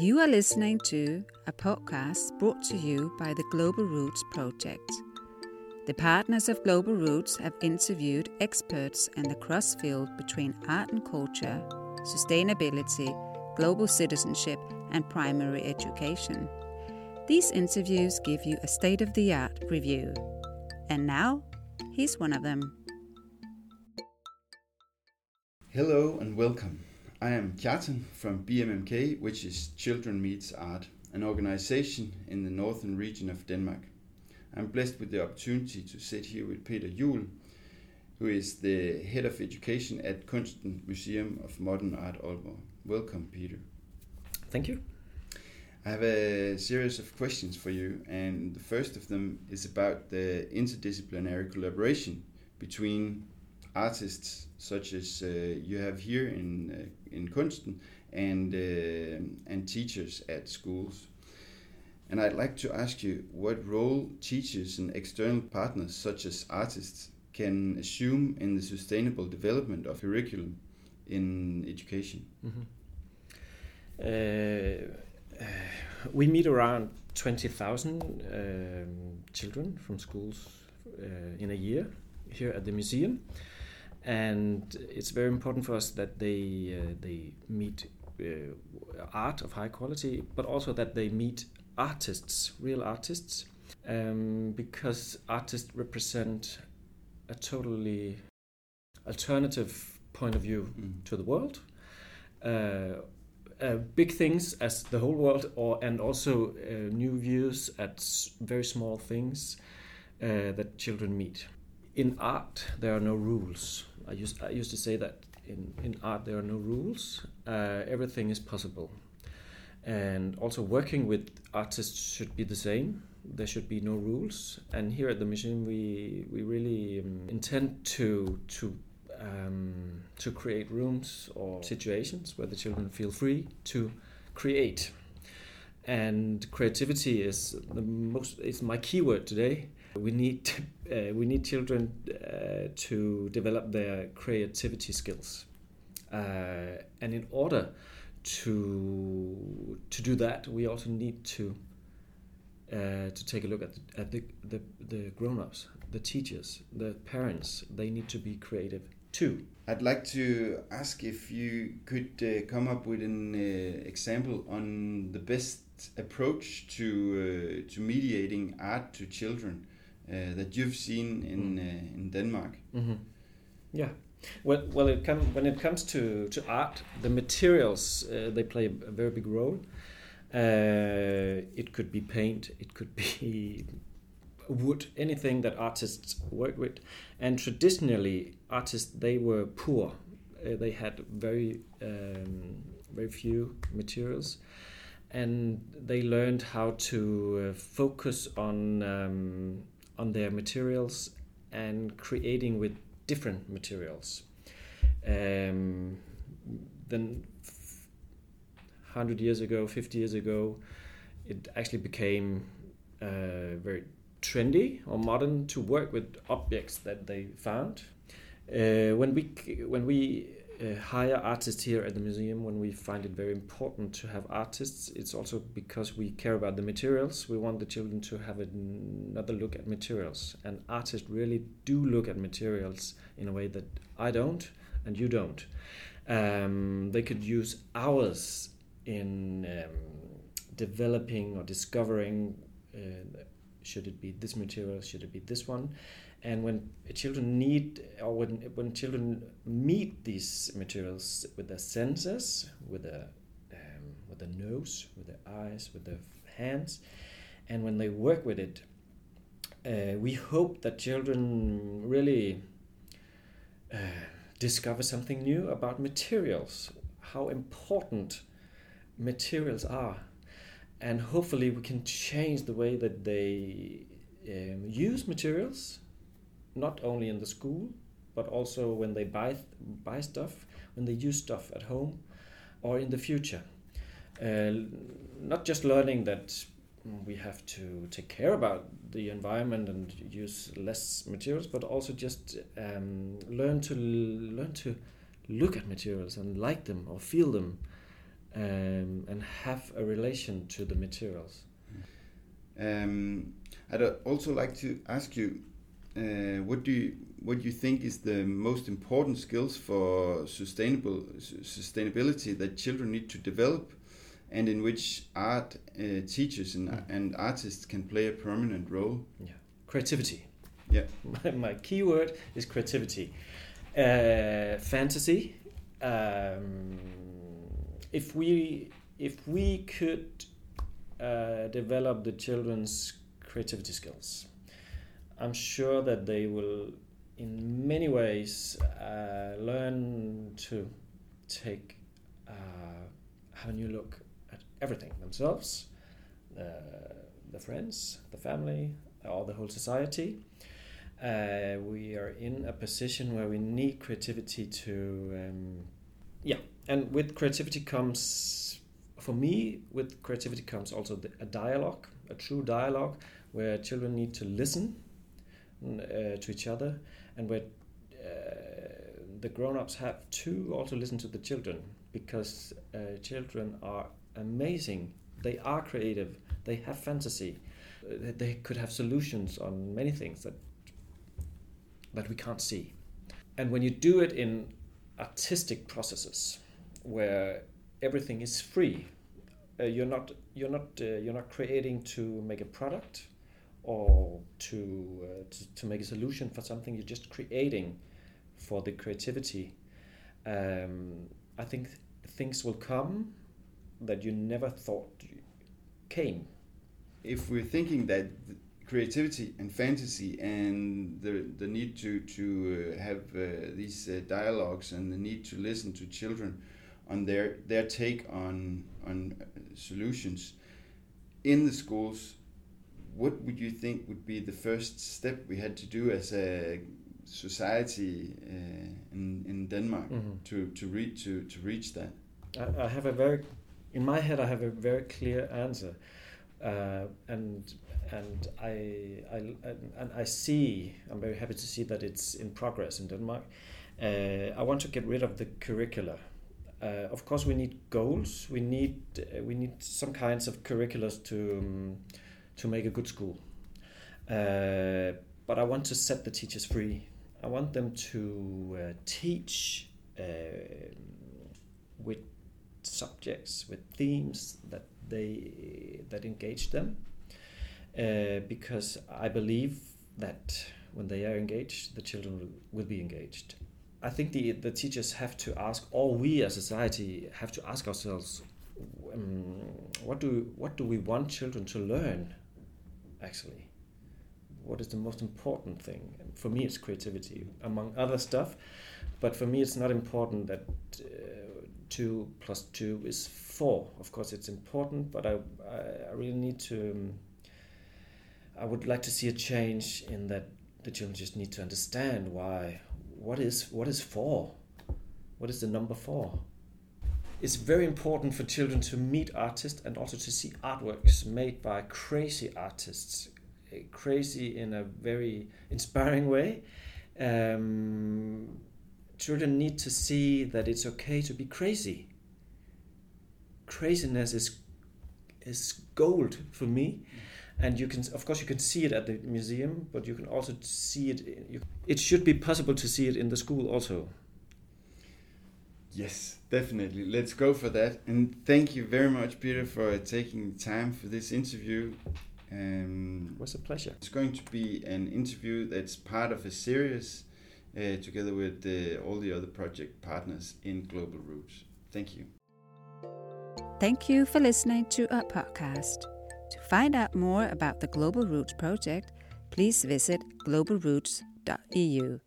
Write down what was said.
You are listening to a podcast brought to you by the Global Roots Project. The partners of Global Roots have interviewed experts in the crossfield between art and culture, sustainability, global citizenship, and primary education. These interviews give you a state of the art review. And now, here's one of them. Hello and welcome. I am Kjartan from BMMK, which is Children Meets Art, an organization in the northern region of Denmark. I'm blessed with the opportunity to sit here with Peter Juul, who is the head of education at Kunsten Museum of Modern Art Aalborg. Welcome, Peter. Thank you. I have a series of questions for you, and the first of them is about the interdisciplinary collaboration between artists such as uh, you have here in uh, in Kunsten and uh, and teachers at schools. And I'd like to ask you what role teachers and external partners such as artists can assume in the sustainable development of curriculum in education. Mm -hmm. uh, we meet around 20,000 um, children from schools uh, in a year here at the museum and it's very important for us that they uh, they meet uh, art of high quality, but also that they meet artists, real artists, um, because artists represent a totally alternative point of view mm. to the world. Uh, uh, big things as the whole world, or and also uh, new views at very small things uh, that children meet. In art, there are no rules. I used I used to say that in in art there are no rules. Uh, everything is possible, and also working with artists should be the same. There should be no rules. And here at the museum, we we really um, intend to to um, to create rooms or situations where the children feel free to create. And creativity is the most is my keyword today we need uh, we need children uh, to develop their creativity skills, uh, and in order to to do that, we also need to uh, to take a look at the, at the the, the grown-ups, the teachers, the parents. They need to be creative too. I'd like to ask if you could uh, come up with an uh, example on the best approach to to mediating art to children uh, that you've seen in mm. uh, in Denmark. Mm-hmm. Yeah. Well, well, it come, when it comes to, to art, the materials uh, they play a very big role. Uh, it could be paint, it could be wood, anything that artists work with. And traditionally, artists they were poor. Uh, they had very um, very few materials, and they learned how to uh, focus on um, on their materials and creating with different materials. Um, then, hundred years ago, fifty years ago, it actually became uh, very trendy or modern to work with objects that they found. Uh, when we when we uh, hire artists here at the museum when we find it very important to have artists. It's also because we care about the materials. We want the children to have another look at materials. And artists really do look at materials in a way that I don't and you don't. Um, they could use hours in um, developing or discovering uh, should it be this material, should it be this one? And when children need or when when children meet these materials with their senses with the um, with the nose with their eyes with their hands and when they work with it uh, we hope that children really uh, discover something new about materials how important materials are and hopefully we can change the way that they um, use materials not only in the school, but also when they buy buy stuff, when they use stuff at home, or in the future. Uh, not just learning that we have to take care about the environment and use less materials, but also just um, learn to learn to look at materials and like them or feel them um, and have a relation to the materials. Um, I'd also like to ask you, uh, what do you what you think is the most important skills for sustainable sustainability that children need to develop, and in which art uh, teachers and, Mm. and artists can play a permanent role? Yeah, creativity. Yeah. My, my key word is creativity. Uh, fantasy. Um, if we if we could uh, develop the children's creativity skills, I'm sure that they will, in many ways, uh, learn to take uh, have a new look at everything themselves, the friends, the family, or the whole society. Uh, we are in a position where we need creativity to, um, yeah, and with creativity comes, for me, with creativity comes also the, a dialogue, a true dialogue, where children need to listen uh, to each other, and where uh, the grown-ups have to also listen to the children because uh, children are amazing. They are creative. They have fantasy. Uh, they could have solutions on many things that that we can't see. And when you do it in artistic processes, where everything is free, uh, you're not you're not uh, you're not creating to make a product or to, uh, to to make a solution for something. You're just creating for the creativity. Um, I think th- things will come that you never thought came. If we're thinking that creativity and fantasy and the the need to to uh, have uh, these uh, dialogues and the need to listen to children on their their take on on uh, solutions in the schools what would you think would be the first step we had to do as a society uh, in in Denmark Mhm. to to reach to to reach that I, I have a very, in my head, I have a very clear answer, uh, and and I, I and I see. I'm very happy to see that it's in progress in Denmark. Uh, I want to get rid of the curricula. Uh, of course, we need goals. We need uh, we need some kinds of curriculums to um, to make a good school. Uh, but I want to set the teachers free. I want them to uh, teach uh, with subjects, with themes that they that engage them, uh, because I believe that when they are engaged, the children will, be engaged. I think the the teachers have to ask, or we as a society have to ask ourselves, um, what do what do we want children to learn, actually? What is the most important thing? For me, it's creativity, among other stuff. But for me, it's not important that uh, two plus two is four. Of course, it's important, but I, I, I really need to. Um, I would like to see a change in that the children just need to understand why. What is what is four? What is the number four? It's very important for children to meet artists and also to see artworks made by crazy artists, eh, crazy in a very inspiring way. Um, children need to see that it's okay to be crazy. Craziness is is gold for me, and you can of course you can see it at the museum, but you can also see it. You, it should be possible to see it in the school also. Yes, definitely. Let's go for that. And thank you very much, Peter, for taking the time for this interview. Um, It was a pleasure. it's going to be an interview that's part of a series uh, together with uh, all the other project partners in Global Roots. Thank you. Thank you for listening to our podcast. To find out more about the Global Roots project, please visit globalroots.eu.